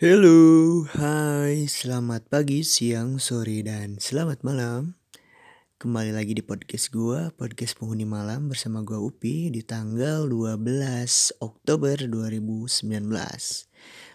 Halo, hai, selamat pagi, siang, sore, dan selamat malam. Kembali lagi di podcast gua, podcast penghuni malam bersama gua Upi di tanggal 12 Oktober 2019.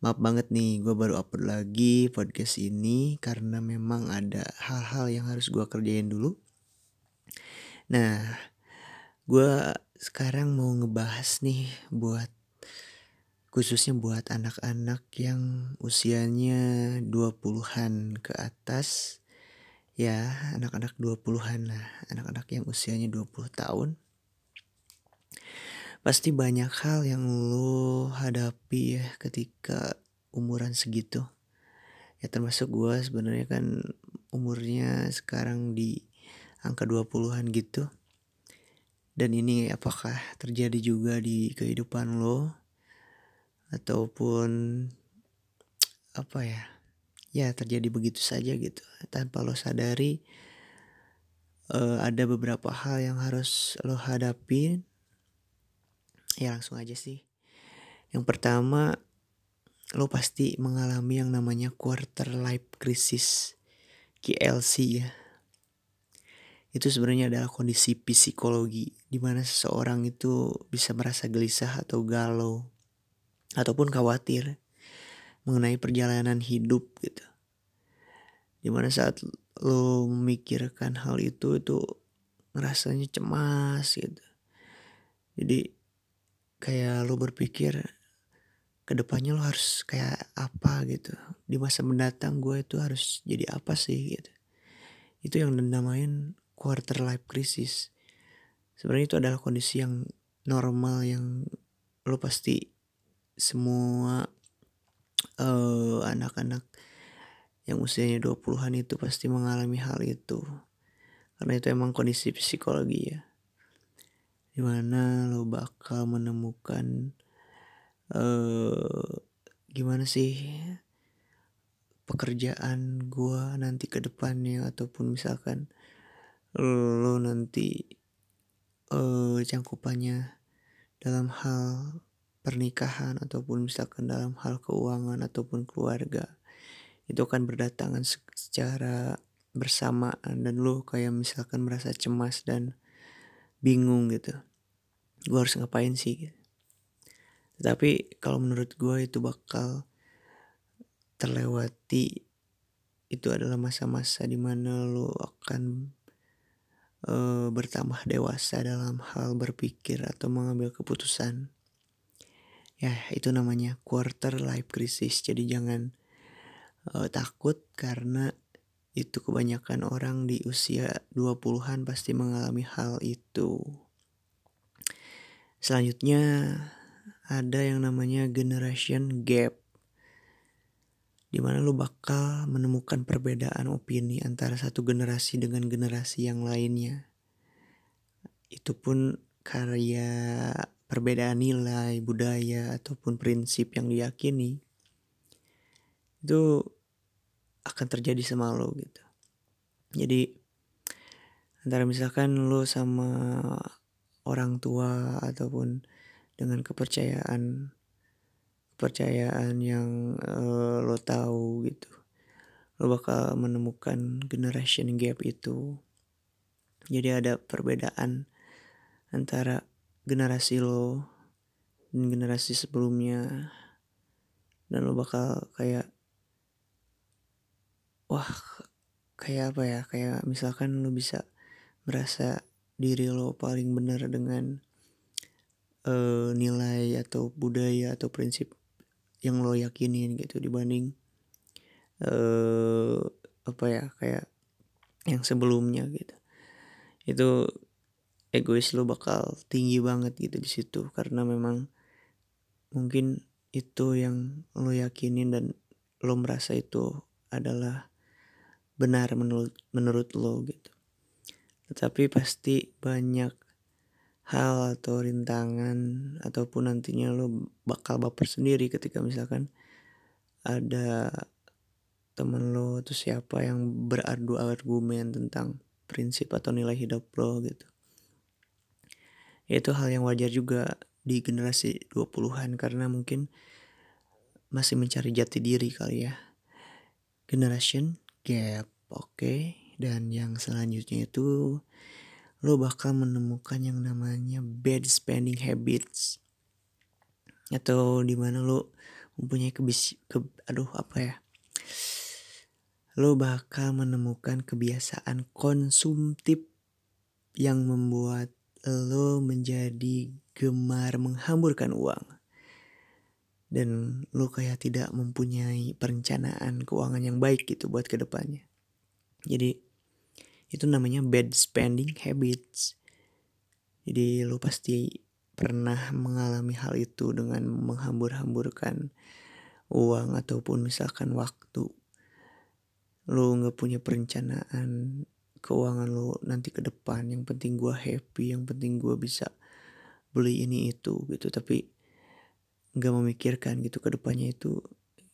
Maaf banget nih, gua baru upload lagi podcast ini karena memang ada hal-hal yang harus gua kerjain dulu. Nah, gua sekarang mau ngebahas nih buat khususnya buat anak-anak yang usianya 20-an ke atas ya anak-anak 20-an lah anak-anak yang usianya 20 tahun. Pasti banyak hal yang lo hadapi ya ketika umuran segitu. Ya termasuk gue sebenarnya kan umurnya sekarang di angka 20-an gitu. Dan ini apakah terjadi juga di kehidupan lo ataupun apa ya ya terjadi begitu saja gitu. Tanpa lo sadari uh, ada beberapa hal yang harus lo hadapi ya langsung aja sih. Yang pertama lo pasti mengalami yang namanya quarter life crisis KLC ya. Itu sebenarnya adalah kondisi psikologi di mana seseorang itu bisa merasa gelisah atau galau ataupun khawatir mengenai perjalanan hidup gitu. Di mana saat lo memikirkan hal itu itu ngerasanya cemas gitu. Jadi kayak lo berpikir ke depannya lo harus kayak apa gitu. Di masa mendatang gue itu harus jadi apa sih gitu. Itu yang dinamain quarter life crisis. Sebenarnya itu adalah kondisi yang normal yang lo pasti semua uh, anak-anak yang usianya 20-an itu pasti mengalami hal itu. Karena itu emang kondisi psikologi ya. Di mana lo bakal menemukan uh, gimana sih pekerjaan gua nanti ke depannya ataupun misalkan lo nanti uh, cangkupannya dalam hal pernikahan ataupun misalkan dalam hal keuangan ataupun keluarga itu akan berdatangan secara bersamaan dan lo kayak misalkan merasa cemas dan bingung gitu gue harus ngapain sih gitu. tapi kalau menurut gue itu bakal terlewati itu adalah masa-masa di mana lo akan uh, bertambah dewasa dalam hal berpikir atau mengambil keputusan ya itu namanya quarter life crisis jadi jangan uh, takut karena itu kebanyakan orang di usia 20-an pasti mengalami hal itu. Selanjutnya ada yang namanya generation gap. Di mana lu bakal menemukan perbedaan opini antara satu generasi dengan generasi yang lainnya. Itu pun karya perbedaan nilai, budaya, ataupun prinsip yang diyakini itu akan terjadi sama lo gitu. Jadi antara misalkan lo sama orang tua ataupun dengan kepercayaan kepercayaan yang uh, lo tahu gitu lo bakal menemukan generation gap itu jadi ada perbedaan antara generasi lo dan generasi sebelumnya. Dan lo bakal kayak wah kayak apa ya? Kayak misalkan lo bisa merasa diri lo paling benar dengan uh, nilai atau budaya atau prinsip yang lo yakinin gitu dibanding uh, apa ya? Kayak yang sebelumnya gitu. Itu egois lo bakal tinggi banget gitu di situ karena memang mungkin itu yang lo yakinin dan lo merasa itu adalah benar menurut menurut lo gitu. Tetapi pasti banyak hal atau rintangan ataupun nantinya lo bakal baper sendiri ketika misalkan ada temen lo atau siapa yang beradu argumen tentang prinsip atau nilai hidup lo gitu itu hal yang wajar juga di generasi 20-an karena mungkin masih mencari jati diri kali ya. Generation gap, oke. Okay. Dan yang selanjutnya itu lo bakal menemukan yang namanya bad spending habits atau di mana lo mempunyai kebis ke, aduh apa ya lo bakal menemukan kebiasaan konsumtif yang membuat lo menjadi gemar menghamburkan uang. Dan lo kayak tidak mempunyai perencanaan keuangan yang baik gitu buat ke depannya jadi itu namanya bad spending habits. Jadi lo pasti pernah mengalami hal itu dengan menghambur-hamburkan uang ataupun misalkan waktu. Lo nggak punya perencanaan keuangan lo nanti ke depan. Yang penting gue happy yang penting gue bisa beli ini itu gitu. Tapi nggak memikirkan gitu ke depannya itu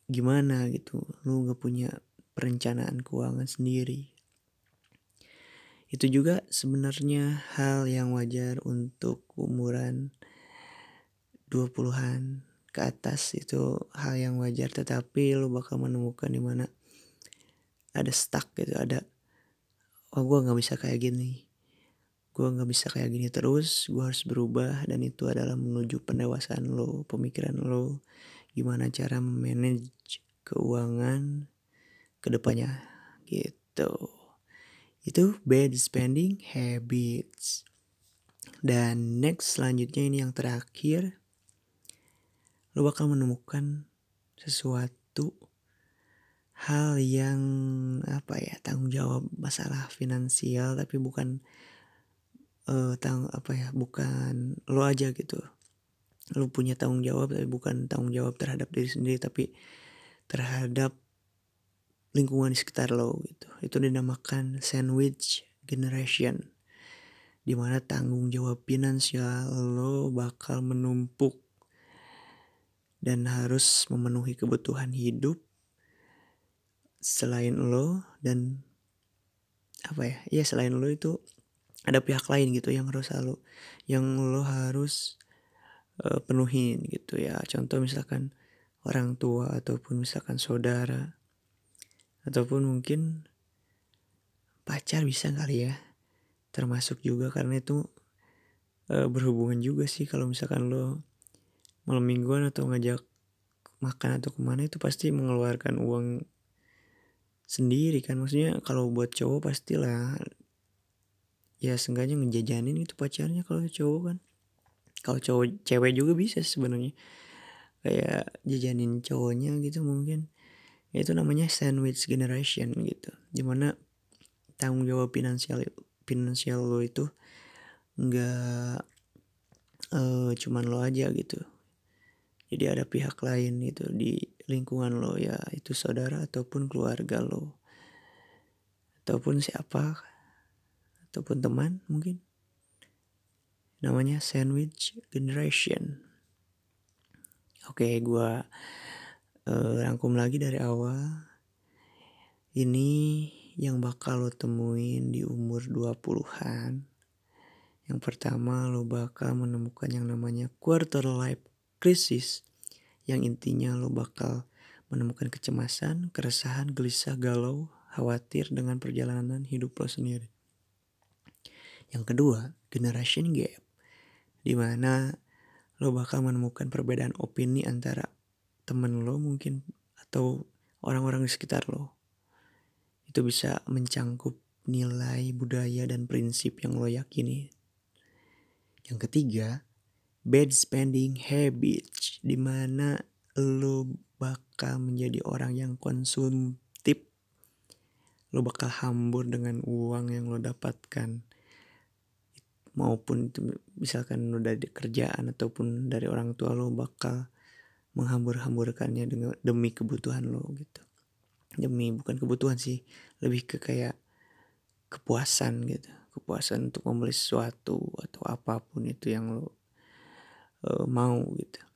gimana gitu. Lo nggak punya perencanaan keuangan sendiri. Itu juga sebenarnya hal yang wajar untuk umuran 20-an ke atas. Itu hal yang wajar tetapi lo bakal menemukan di mana ada stuck gitu ada oh gue nggak bisa kayak gini. Gue nggak bisa kayak gini terus gue harus berubah dan itu adalah menuju pendewasaan lo pemikiran lo. Gimana cara memanage keuangan ke depannya gitu. Itu bad spending habits. Dan next selanjutnya ini yang terakhir. Lo bakal menemukan sesuatu hal yang apa ya tanggung jawab masalah finansial tapi bukan uh, tang apa ya bukan lo aja gitu lo punya tanggung jawab tapi bukan tanggung jawab terhadap diri sendiri tapi terhadap lingkungan di sekitar lo gitu. Itu dinamakan sandwich generation. Di mana tanggung jawab finansial lo bakal menumpuk dan harus memenuhi kebutuhan hidup selain lo dan apa ya? Iya selain lo itu ada pihak lain gitu yang harus lo yang lo harus uh, penuhin gitu ya. Contoh misalkan orang tua ataupun misalkan saudara ataupun mungkin pacar bisa kali ya termasuk juga karena itu e, berhubungan juga sih kalau misalkan lo malam mingguan atau ngajak makan atau ke mana itu pasti mengeluarkan uang sendiri kan. Maksudnya kalau buat cowok pastilah ya seenggaknya ngejajanin itu pacarnya kalau cowok kan. Kalau cowok cewek juga bisa sebenarnya. Kayak jajanin cowoknya gitu mungkin. Itu namanya sandwich generation gitu. Di mana tanggung jawab finansial finansial lo itu nggak uh, cuman lo aja gitu jadi ada pihak lain itu di lingkungan lo ya itu saudara ataupun keluarga lo ataupun siapa ataupun teman mungkin namanya sandwich generation oke okay, gue uh, rangkum lagi dari awal. Ini yang bakal lo temuin di umur 20-an. Yang pertama lo bakal menemukan yang namanya quarter life crisis. Yang intinya lo bakal menemukan kecemasan, keresahan, gelisah, galau, khawatir dengan perjalanan hidup lo sendiri. Yang kedua, generation gap. Di mana lo bakal menemukan perbedaan opini antara temen lo mungkin atau orang-orang di sekitar lo itu bisa mencangkup nilai budaya dan prinsip yang lo yakini. Yang ketiga, bad spending habits di mana lo bakal menjadi orang yang konsumtif. Lo bakal hambur dengan uang yang lo dapatkan. Maupun itu misalkan lo dari kerjaan ataupun dari orang tua lo bakal menghambur-hamburkannya dengan demi kebutuhan lo gitu. Demi bukan kebutuhan sih lebih ke kayak kepuasan gitu. Kepuasan untuk membeli sesuatu atau apa pun itu yang lo uh, mau gitu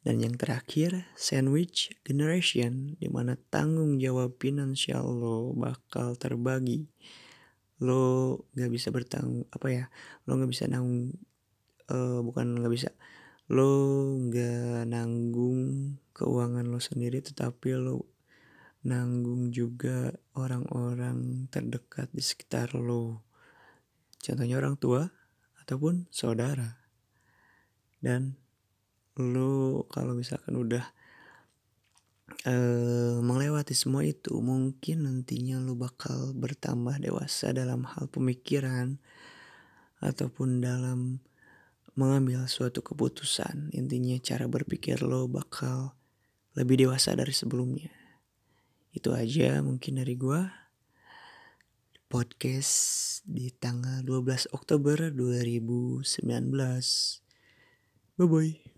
dan yang terakhir sandwich generation di mana tanggung jawab finansial lo bakal terbagi lo nggak bisa bertanggung apa ya lo nggak bisa nanggung uh, bukan nggak bisa lo nggak nanggung keuangan lo sendiri tetapi lo nanggung juga orang-orang terdekat di sekitar lo. Contohnya orang tua ataupun saudara. Dan lo kalau misalkan udah uh, melewati semua itu mungkin nantinya lo bakal bertambah dewasa dalam hal pemikiran ataupun dalam mengambil suatu keputusan. Intinya cara berpikir lo bakal lebih dewasa dari sebelumnya. Itu aja mungkin dari gua. Podcast di tanggal 12 Oktober 2019. Bye bye.